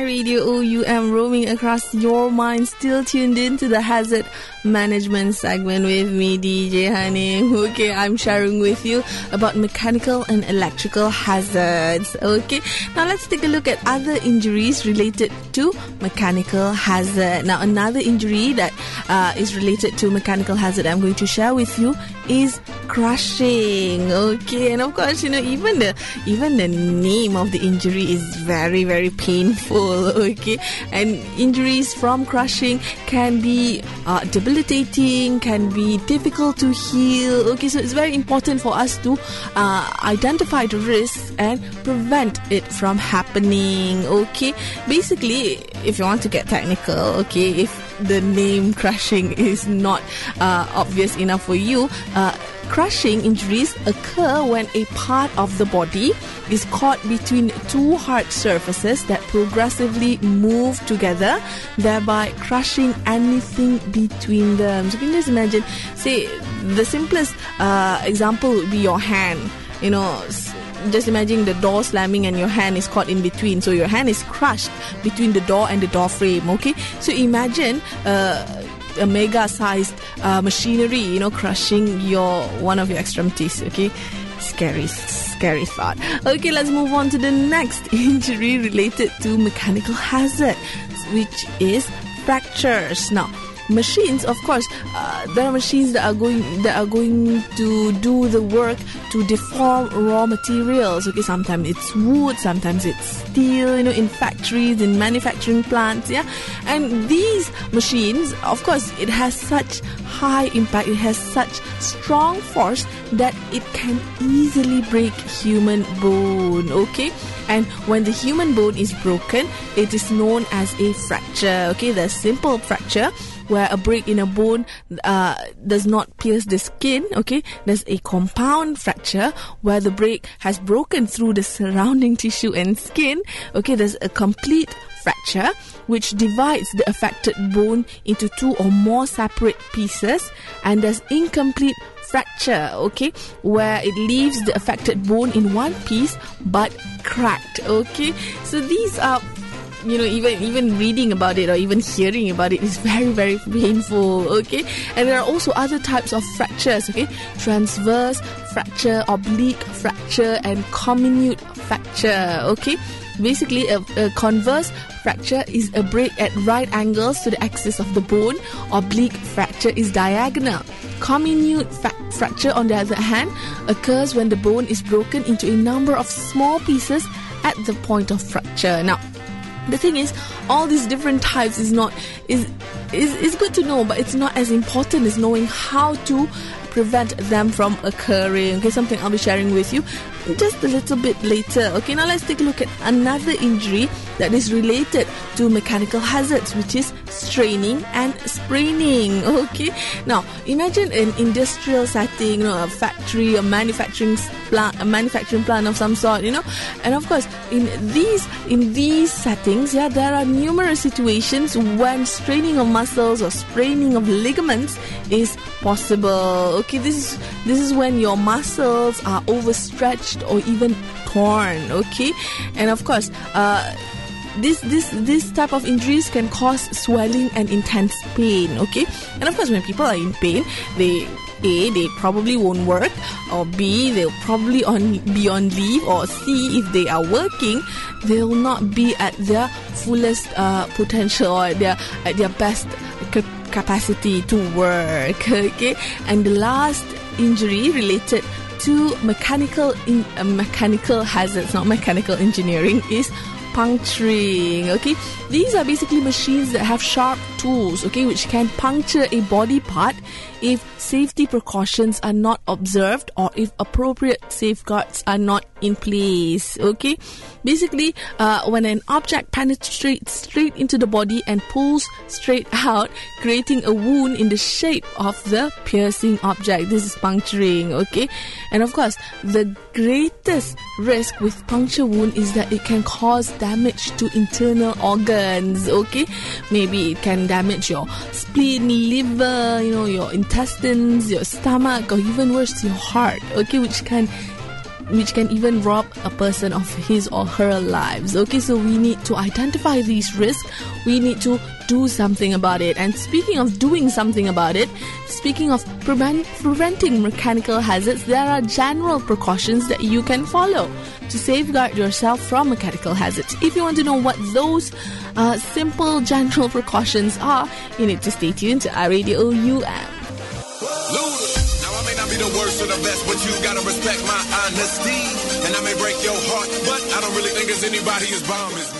iRadio OUM roaming across your mind, still tuned in to the Hazard Management segment with me, DJ Hanim. Okay, I'm sharing with you about mechanical and electrical hazards. Okay, now let's take a look at other injuries related to mechanical hazard. Now, another injury that uh, is related to mechanical hazard I'm going to share with you is crushing. Okay, and of course, you know, even the even the name of the injury is very, very painful okay. And injuries from crushing can be uh, debilitating can be difficult to heal. Okay so it's very important for us to uh, identify the risks and prevent it from happening. Okay. Basically if you want to get technical okay if the name crushing is not uh, obvious enough for you uh, Crushing injuries occur when a part of the body is caught between two hard surfaces that progressively move together, thereby crushing anything between them. So, you can just imagine, say, the simplest uh, example would be your hand. You know, just imagine the door slamming and your hand is caught in between. So your hand is crushed between the door and the door frame. Okay, so imagine. Uh, a mega sized uh, machinery, you know, crushing your one of your extremities. Okay, scary, scary thought. Okay, let's move on to the next injury related to mechanical hazard, which is fractures. Now, machines of course uh, there are machines that are going that are going to do the work to deform raw materials. Okay sometimes it's wood sometimes it's steel you know in factories in manufacturing plants yeah? And these machines of course it has such high impact it has such strong force that it can easily break human bone okay? And when the human bone is broken it is known as a fracture okay? The simple fracture where a break in a bone uh, does not pierce the skin. Okay, there's a compound fracture where the break has broken through the surrounding tissue and skin. Okay, there's a complete fracture which divides the affected bone into two or more separate pieces, and there's incomplete fracture, okay, where it leaves the affected bone in one piece but cracked, okay. So these are you know even even reading about it or even hearing about it is very very painful okay? And there are also other types of fractures okay? Transverse fracture oblique fracture and comminute fracture okay? Basically a, a transverse fracture is a break at right angles to the axis of the bone. Oblique fracture is diagonal. Comminute fa- fracture on the other hand occurs when the bone is broken into a number of small pieces at the point of fracture. Now the thing is all these different types is not is is is good to know but it's not as important as knowing how to prevent them from occurring. Okay something i'll be sharing with you just a little bit later okay now let's take a look at another injury that is related to mechanical hazards which is straining and spraining okay? Now imagine an industrial setting you know a factory a manufacturing plant a manufacturing plant of some sort you know? And of course in these in these settings yeah there are numerous situations when straining of muscles or spraining of ligaments is possible okay? This is this is when your muscles are overstretched or even torn okay and of course uh this this this type of injuries can cause swelling and intense pain okay and of course when people are in pain they a, they probably won't work, or B, they'll probably on be on leave, or C, if they are working, they'll not be at their fullest uh, potential or their at their best capacity to work. Okay, and the last injury related to mechanical in uh, mechanical hazards, not mechanical engineering, is puncturing okay? These are basically machines that have sharp tools okay which can puncture a body part if safety precautions are not observed or if appropriate safeguards are not in place. Okay, basically, uh, when an object penetrates straight into the body and pulls straight out, creating a wound in the shape of the piercing object. This is puncturing. Okay, and of course, the greatest risk with puncture wound is that it can cause damage to internal organs. Okay, maybe it can damage your spleen, liver, you know, your intestines, your stomach, or even worse, your heart, okay, which can which can even rob a person of his or her lives. Okay, so we need to identify these risks. We need to do something about it. And speaking of doing something about it, speaking of prevent, preventing mechanical hazards, there are general precautions that you can follow to safeguard yourself from mechanical hazards. If you want to know what those uh, simple general precautions are, you need to stay tuned to our Radio UM worst or the best, but you gotta respect my honesty. And I may break your heart, but I don't really think there's anybody as bomb as me.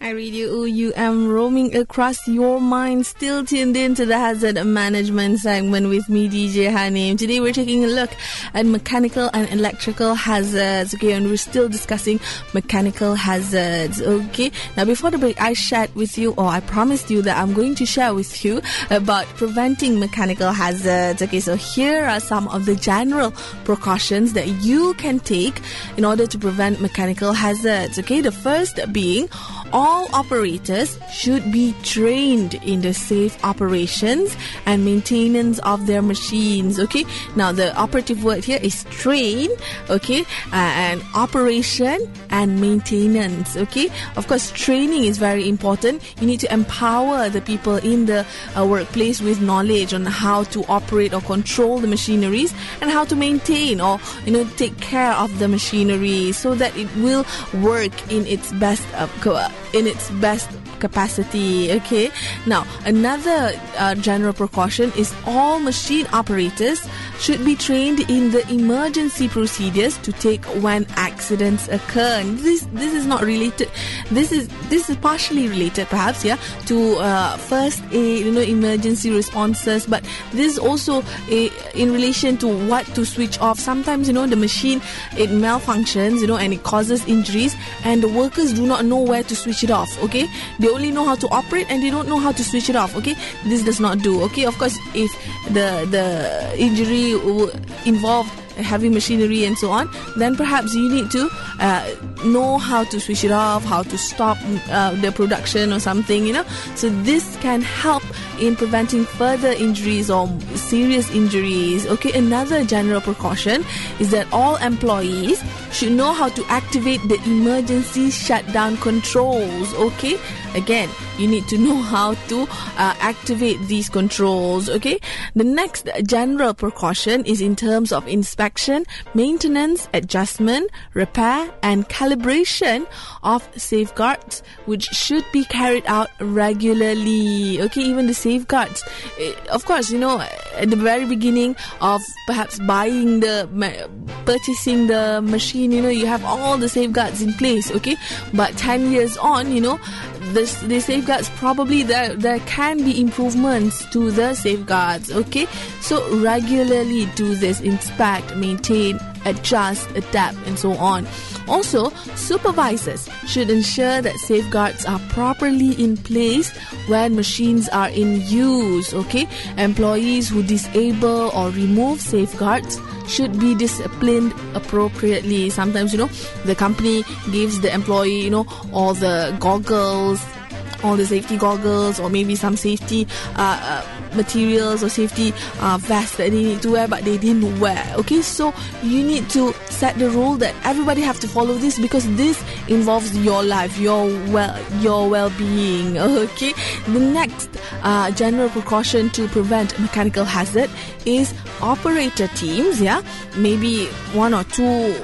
I read you. Oh, you am roaming across your mind, still tuned in to the hazard management segment with me, DJ Hanim. Today we're taking a look at mechanical and electrical hazards. Okay, and we're still discussing mechanical hazards. Okay, now before the break, I shared with you, or I promised you that I'm going to share with you about preventing mechanical hazards. Okay, so here are some of the general precautions that you can take in order to prevent mechanical hazards. Okay, the first being all operators should be trained in the safe operations and maintenance of their machines. Okay, now the operative word here is train, okay, uh, and operation and maintenance. Okay, of course, training is very important. You need to empower the people in the uh, workplace with knowledge on how to operate or control the machineries and how to maintain or you know take care of the machinery so that it will work in its best uh, in its best capacity. Okay. Now, another uh, general precaution is all machine operators should be trained in the emergency procedures to take when accidents occur. And this this is not related. This is this is partially related, perhaps, yeah, to uh, first aid, you know, emergency responses. But this is also a, in relation to what to switch off. Sometimes, you know, the machine it malfunctions, you know, and it causes injuries, and the workers do not know where to switch it off. Okay, they only know how to operate and they don't know how to switch it off. Okay, this does not do. Okay, of course, if the the injury involved heavy machinery and so on, then perhaps you need to uh, know how to switch it off, how to stop uh, the production or something, you know. So this can help in preventing further injuries or serious injuries. Okay, another general precaution is that all employees should know how to activate the emergency shutdown controls. Okay, again, you need to know how to uh, activate these controls. Okay, the next general precaution is in terms of inspection, maintenance, adjustment, repair, and calibration of safeguards, which should be carried out regularly. Okay, even the safeguards. Eh, of course, you know, at the very beginning of perhaps buying the, purchasing the machine, you know, you have all the safeguards in place, okay? But 10 years on, you know, this, the safeguards probably there, there can be improvements to the safeguards, okay? So regularly do this, inspect, maintain, adjust, adapt, and so on. Also, supervisors should ensure that safeguards are properly in place when machines are in use. Okay, employees who disable or remove safeguards should be disciplined appropriately. Sometimes, you know, the company gives the employee, you know, all the goggles all the safety goggles or maybe some safety uh, uh, materials or safety uh, vests that they need to wear but they didn't wear. Okay so you need to set the rule that everybody have to follow this because this involves your life your well your well-being. Okay the next uh, general precaution to prevent mechanical hazard is operator teams yeah? Maybe one or two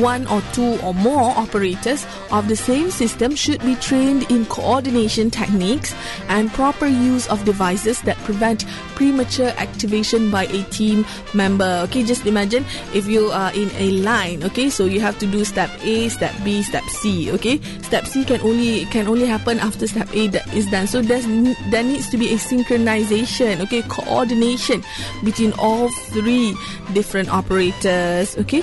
one or two or more operators of the same system should be trained in coordination techniques and proper use of devices that prevent premature activation by a team member. Okay, just imagine if you are in a line. Okay, so you have to do step A, step B, step C. Okay, step C can only can only happen after step A is done. So there's there needs to be a synchronization. Okay, coordination between all three different operators. Okay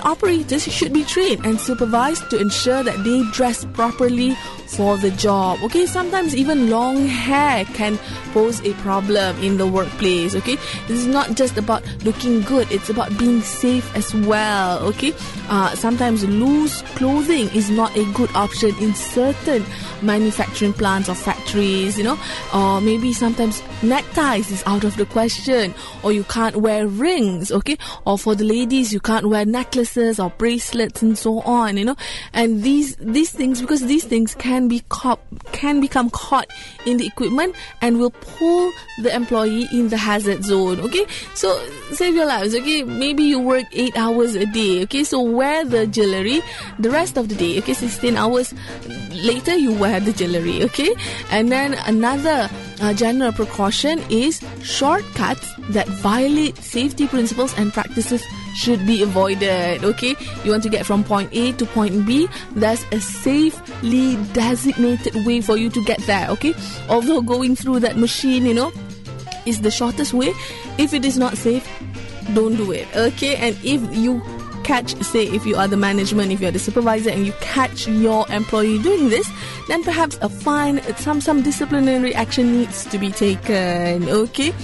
operators should be trained and supervised to ensure that they dress properly for the job. Okay, sometimes even long hair can pose a problem in the workplace. Okay, this is not just about looking good, it's about being safe as well. Okay, uh, sometimes loose clothing is not a good option in certain manufacturing plants or factories, you know, or maybe sometimes neckties is out of the question, or you can't wear rings, okay, or for the ladies you can't wear necklaces or bracelets and so on, you know, and these these things because these things can be caught can become caught in the equipment and will pull the employee in the hazard zone, okay, so save your lives, okay, maybe you work eight hours a day, okay, so wear the jewelry the rest of the day, okay, 16 hours later you wear the jewelry, okay? And then another uh, general precaution is shortcuts that violate safety principles and practices should be avoided. Okay, you want to get from point A to point B, there's a safely designated way for you to get there. Okay, although going through that machine, you know, is the shortest way, if it is not safe, don't do it. Okay, and if you catch, say, if you are the management, if you are the supervisor, and you catch your employee doing this, then perhaps a fine, some some disciplinary action needs to be taken. Okay.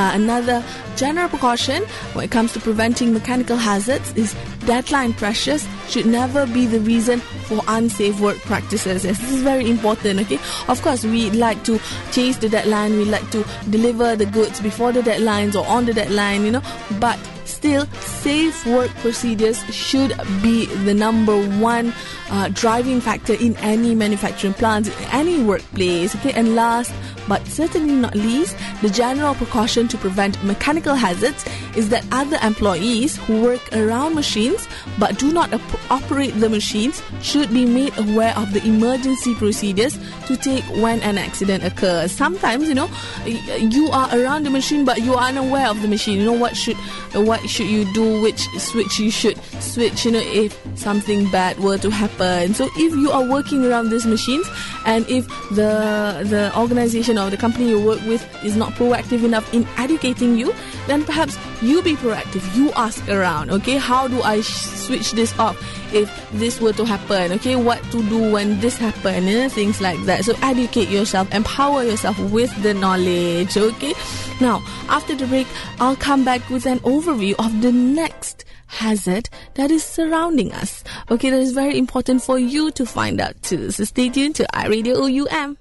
Uh, another general precaution when it comes to preventing mechanical hazards is deadline pressures should never be the reason for unsafe work practices. Yes, this is very important. Okay, of course we like to chase the deadline, we like to deliver the goods before the deadlines or on the deadline, you know, but Still, safe work procedures should be the number one uh, driving factor in any manufacturing plant, any workplace. Okay, and last but certainly not least, the general precaution to prevent mechanical hazards is that other employees who work around machines but do not op- operate the machines should be made aware of the emergency procedures to take when an accident occurs. Sometimes, you know, you are around the machine but you are unaware of the machine. You know what should what should you do, which switch you should switch, you know, if something bad were to happen. So if you are working around these machines and if the the organization or the company you work with is not proactive enough in educating you, then perhaps you be proactive. You ask around, okay, how do I switch this off if this were to happen? Okay, what to do when this happen? You know, things like that. So educate yourself, empower yourself with the knowledge, okay? Now, after the break, I'll come back with an overview of the next hazard that is surrounding us. Okay, that is very important for you to find out too. So stay tuned to iRadio OUM.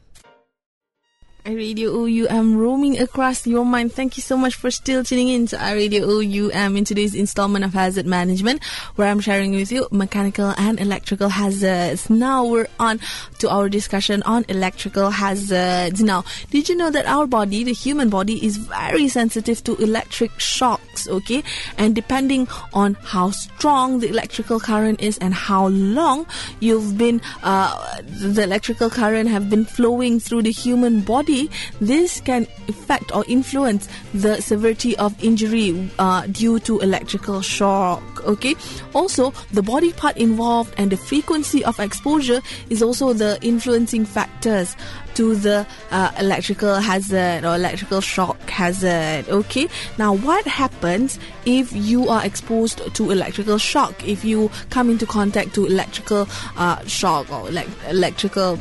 Radio OUM roaming across your mind. Thank you so much for still tuning in to Radio OUM in today's installment of Hazard Management, where I'm sharing with you mechanical and electrical hazards. Now we're on to our discussion on electrical hazards. Now, did you know that our body, the human body, is very sensitive to electric shocks? Okay, and depending on how strong the electrical current is and how long you've been, uh, the electrical current have been flowing through the human body this can affect or influence the severity of injury uh, due to electrical shock. Okay. Also, the body part involved and the frequency of exposure is also the influencing factors to the uh, electrical hazard or electrical shock hazard. Okay. Now, what happens if you are exposed to electrical shock? If you come into contact to electrical uh, shock or electrical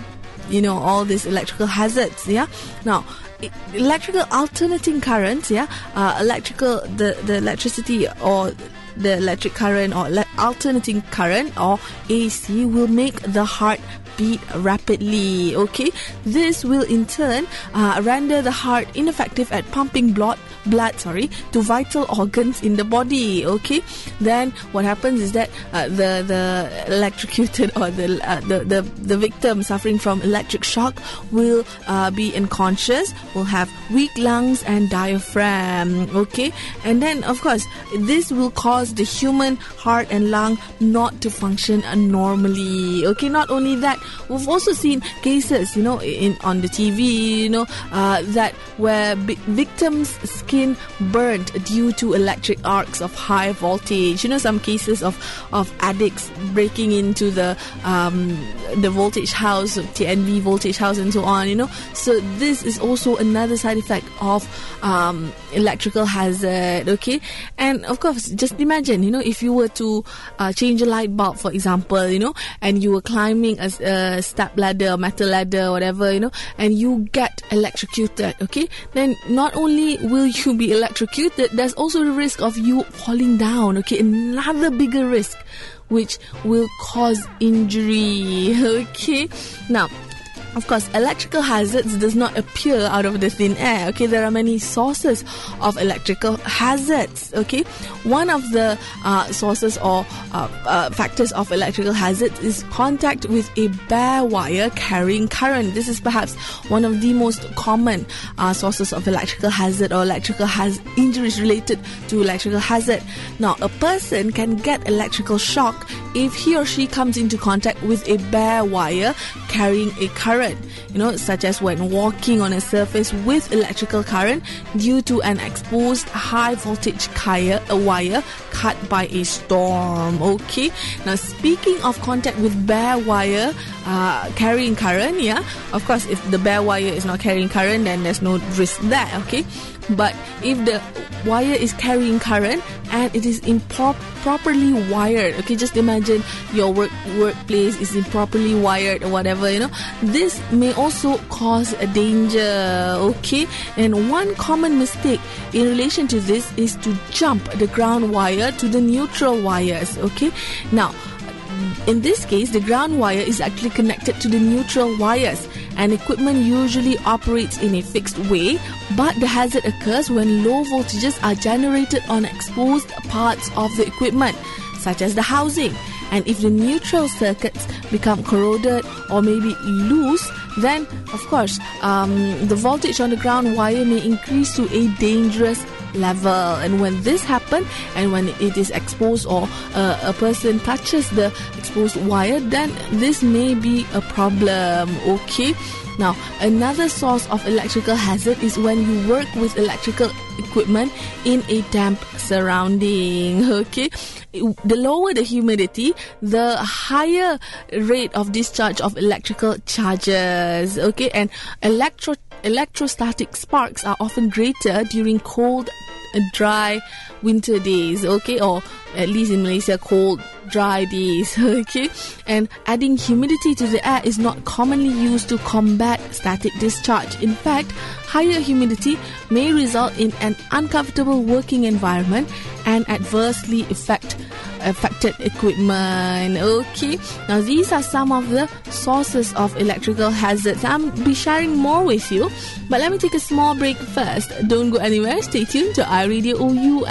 you know all these electrical hazards yeah now electrical alternating currents yeah uh, electrical the the electricity or the electric current or le- alternating current or AC will make the heart beat rapidly. Okay, this will in turn uh, render the heart ineffective at pumping blood, blood, sorry, to vital organs in the body. Okay, then what happens is that uh, the the electrocuted or the, uh, the the the victim suffering from electric shock will uh, be unconscious, will have weak lungs and diaphragm. Okay, and then of course this will cause the human heart and lung not to function normally. Okay, not only that, we've also seen cases, you know, in on the TV, you know, uh, that where victims' skin burnt due to electric arcs of high voltage. You know, some cases of, of addicts breaking into the um, the voltage house, TNB voltage house, and so on. You know, so this is also another side effect of um, electrical hazard. Okay, and of course, just imagine, you know, if you were to uh, change a light bulb, for example, you know, and you were climbing a, a step ladder, metal ladder, whatever, you know, and you get electrocuted. Okay, then not only will you be electrocuted, there's also the risk of you falling down. Okay, another bigger risk which will cause injury. Okay, now of course, electrical hazards does not appear out of the thin air. Okay, there are many sources of electrical hazards. Okay, one of the uh, sources or uh, uh, factors of electrical hazards is contact with a bare wire carrying current. This is perhaps one of the most common uh, sources of electrical hazard or electrical injuries related to electrical hazard. Now, a person can get electrical shock if he or she comes into contact with a bare wire carrying a current current, you know, such as when walking on a surface with electrical current due to an exposed high voltage wire cut by a storm. Okay, now speaking of contact with bare wire uh, carrying current, yeah, of course, if the bare wire is not carrying current, then there's no risk there. Okay, but if the wire is carrying current and it is improperly wired, okay, just imagine your work workplace is improperly wired or whatever, you know, this may also cause a danger, okay. And one common mistake in relation to this is to jump the ground wire to the neutral wires, okay. Now in this case, the ground wire is actually connected to the neutral wires, and equipment usually operates in a fixed way, but the hazard occurs when low voltages are generated on exposed parts of the equipment, such as the housing. And if the neutral circuits become corroded or maybe loose, then of course um, the voltage on the ground wire may increase to a dangerous level. And when this happens and when it is exposed or uh, a person touches the exposed wire then this may be a problem. Okay? Now another source of electrical hazard is when you work with electrical equipment in a damp surrounding. Okay? The lower the humidity the higher rate of discharge of electrical charges. Okay? And electro electrostatic sparks are often greater during cold dry winter days okay? Or at least in Malaysia cold dry days okay? And adding humidity to the air is not commonly used to combat static discharge. In fact higher humidity may result in an uncomfortable working environment and adversely affect Uh, affected equipment. Okay, now these are some of the sources of electrical hazards. I'll be sharing more with you, but let me take a small break first. Don't go anywhere. Stay tuned to iRadio OU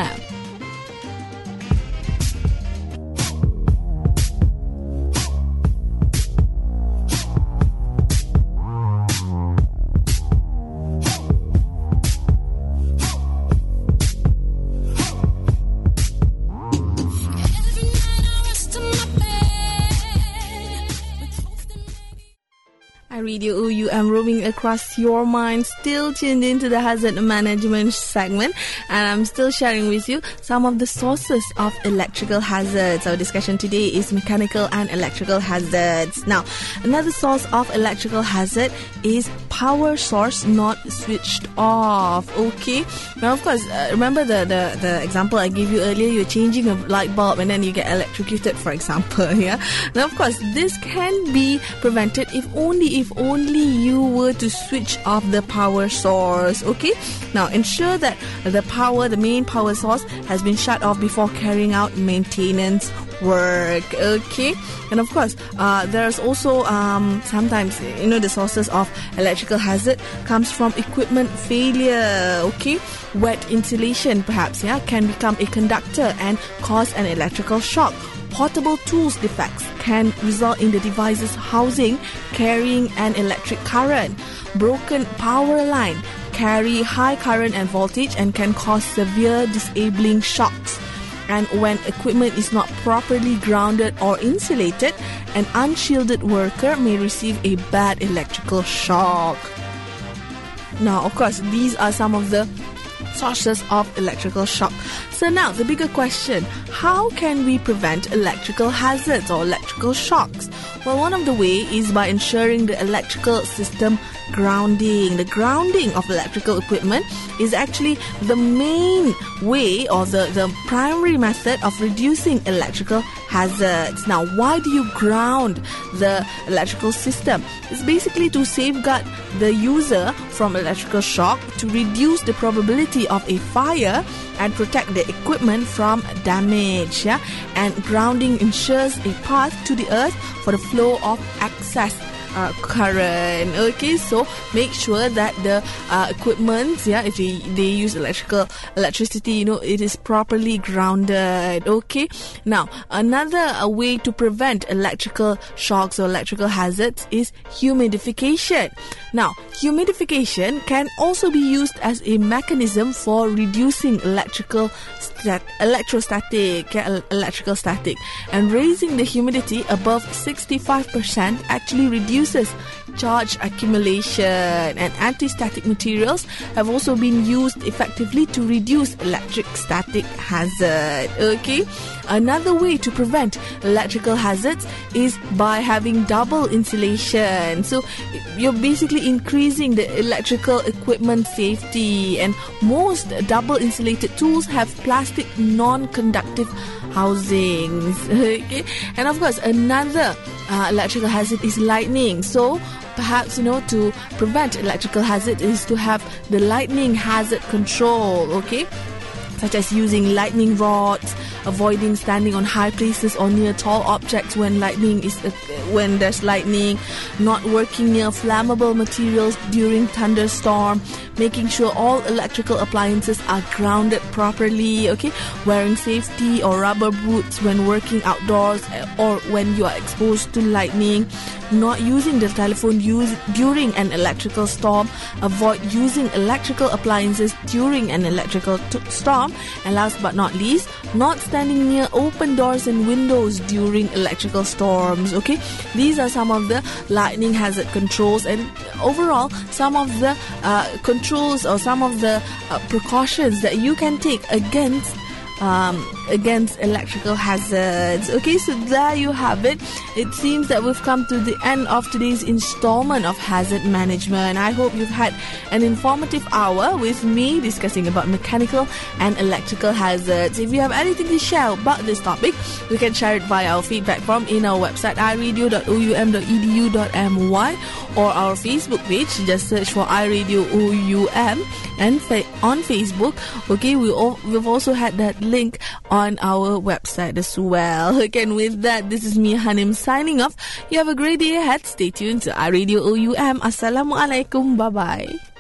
Radio OUM roaming across your mind, still tuned into the hazard management segment, and I'm still sharing with you some of the sources of electrical hazards. Our discussion today is mechanical and electrical hazards. Now, another source of electrical hazard is power source not switched off. Okay. Now, of course, uh, remember the, the the example I gave you earlier. You're changing a light bulb and then you get electrocuted, for example. Yeah. Now, of course, this can be prevented if only if only you were to switch off the power source. Okay. Now, ensure that the power, the main power source, has been shut off before carrying out maintenance work. Okay, and of course, uh, there's also um, sometimes you know the sources of electrical hazard comes from equipment failure. Okay, wet insulation perhaps yeah can become a conductor and cause an electrical shock. Portable tools defects can result in the device's housing carrying an electric current. Broken power line carry high current and voltage and can cause severe disabling shocks and when equipment is not properly grounded or insulated, an unshielded worker may receive a bad electrical shock. Now, of course, these are some of the sources of electrical shock. So now the bigger question, how can we prevent electrical hazards or electrical shocks? Well, one of the way is by ensuring the electrical system grounding. The grounding of electrical equipment is actually the main way or the, the primary method of reducing electrical hazards. Now, why do you ground the electrical system? It's basically to safeguard the user from electrical shock, to reduce the probability of a fire, and protect the equipment from damage. Yeah? And grounding ensures a path to the earth for the flow of excess uh, current. Okay, so make sure that the uh, equipment, yeah, if they, they use electrical electricity, you know, it is properly grounded. Okay, now another uh, way to prevent electrical shocks or electrical hazards is humidification. Now, humidification can also be used as a mechanism for reducing electrical stat- electrostatic electrical static and raising the humidity above 65% actually reduces Entonces, charge accumulation and anti-static materials have also been used effectively to reduce electric static hazard. Okay another way to prevent electrical hazards is by having double insulation. So you're basically increasing the electrical equipment safety and most double insulated tools have plastic non-conductive housings. Okay and of course another uh, electrical hazard is lightning. So perhaps you know to prevent electrical hazard is to have the lightning hazard control okay such as using lightning rods, avoiding standing on high places or near tall objects when lightning is uh, when there's lightning, not working near flammable materials during thunderstorm, making sure all electrical appliances are grounded properly, okay? Wearing safety or rubber boots when working outdoors uh, or when you are exposed to lightning, not using the telephone use during an electrical storm, avoid using electrical appliances during an electrical t- storm, and last but not least, not standing near open doors and windows during electrical storms. Okay, these are some of the lightning hazard controls, and overall, some of the uh, controls or some of the uh, precautions that you can take against um, against electrical hazards. Okay, so there you have it. It seems that we've come to the end of today's installment of hazard management. I hope you've had an informative hour with me discussing about mechanical and electrical hazards. If you have anything to share about this topic, you can share it via our feedback form in our website iradio.oum.edu.my or our Facebook page. Just search for iRadio OUM and fa- on Facebook. Okay, we all, we've also had that link on our website as well. Again, with that, this is me Hanim signing off. You have a great day ahead. Stay tuned to iRadio OUM. Assalamualaikum. Bye bye.